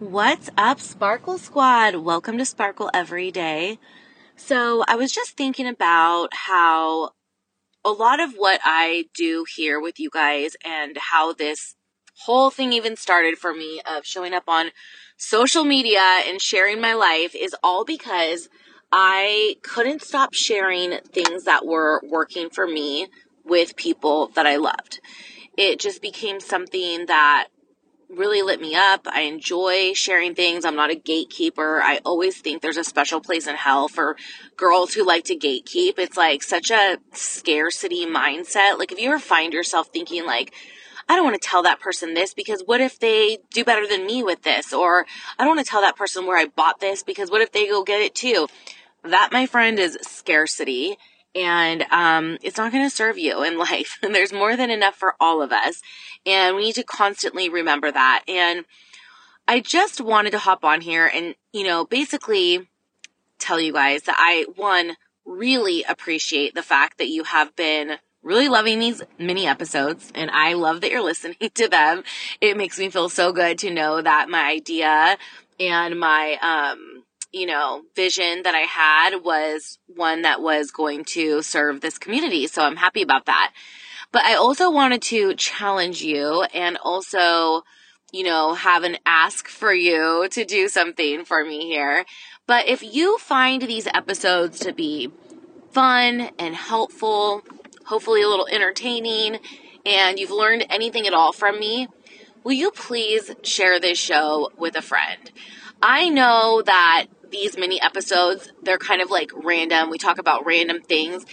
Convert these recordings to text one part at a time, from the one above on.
What's up, Sparkle Squad? Welcome to Sparkle Every Day. So, I was just thinking about how a lot of what I do here with you guys and how this whole thing even started for me of showing up on social media and sharing my life is all because I couldn't stop sharing things that were working for me with people that I loved. It just became something that really lit me up. I enjoy sharing things. I'm not a gatekeeper. I always think there's a special place in hell for girls who like to gatekeep. It's like such a scarcity mindset. Like if you ever find yourself thinking like, I don't want to tell that person this because what if they do better than me with this? Or I don't want to tell that person where I bought this because what if they go get it too? That, my friend, is scarcity and um, it's not going to serve you in life. There's more than enough for all of us. And we need to constantly remember that. And I just wanted to hop on here and, you know, basically tell you guys that I, one, really appreciate the fact that you have been really loving these mini episodes and I love that you're listening to them. It makes me feel so good to know that my idea and my, um, you know, vision that I had was one that was going to serve this community. So I'm happy about that. But I also wanted to challenge you and also, you know, have an ask for you to do something for me here. But if you find these episodes to be fun and helpful, hopefully a little entertaining, and you've learned anything at all from me, will you please share this show with a friend? I know that these mini episodes, they're kind of like random. We talk about random things.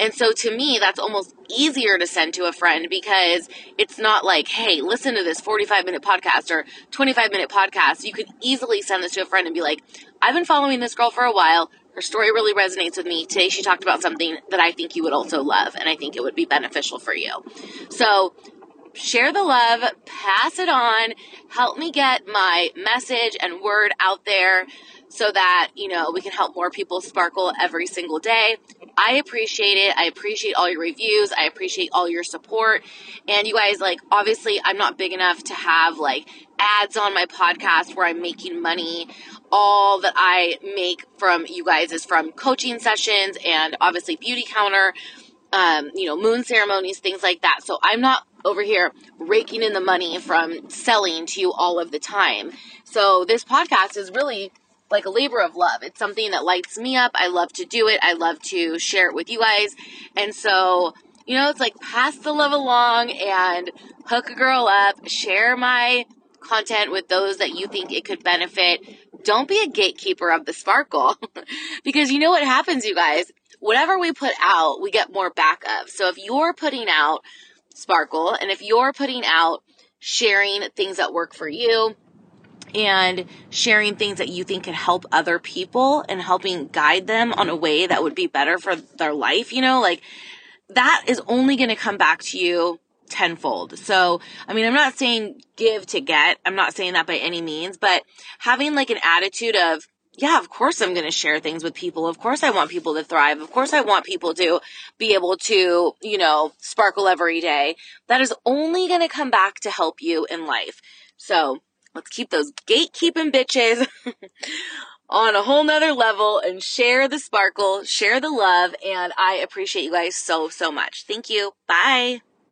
And so to me, that's almost easier to send to a friend because it's not like, hey, listen to this 45 minute podcast or 25 minute podcast. You could easily send this to a friend and be like, I've been following this girl for a while. Her story really resonates with me. Today she talked about something that I think you would also love and I think it would be beneficial for you. So share the love, pass it on, help me get my message and word out there so that, you know, we can help more people sparkle every single day. I appreciate it. I appreciate all your reviews. I appreciate all your support. And you guys, like, obviously, I'm not big enough to have like ads on my podcast where I'm making money. All that I make from you guys is from coaching sessions and obviously Beautycounter, um, you know, moon ceremonies, things like that. So I'm not over here raking in the money from selling to you all of the time. So this podcast is really like a labor of love. It's something that lights me up. I love to do it. I love to share it with you guys. And so, you know, it's like pass the love along and hook a girl up, share my content with those that you think it could benefit. Don't be a gatekeeper of the sparkle because you know what happens, you guys? Whatever we put out, we get more back of. So if you're putting out sparkle and if you're putting out sharing things that work for you, and sharing things that you think can help other people and helping guide them on a way that would be better for their life, you know, like that is only going to come back to you tenfold. So, I mean, I'm not saying give to get. I'm not saying that by any means, but having like an attitude of, yeah, of course I'm going to share things with people. Of course I want people to thrive. Of course I want people to be able to, you know, sparkle every day. That is only going to come back to help you in life. So Let's keep those gatekeeping bitches on a whole nother level and share the sparkle, share the love, and I appreciate you guys so, so much. Thank you. Bye.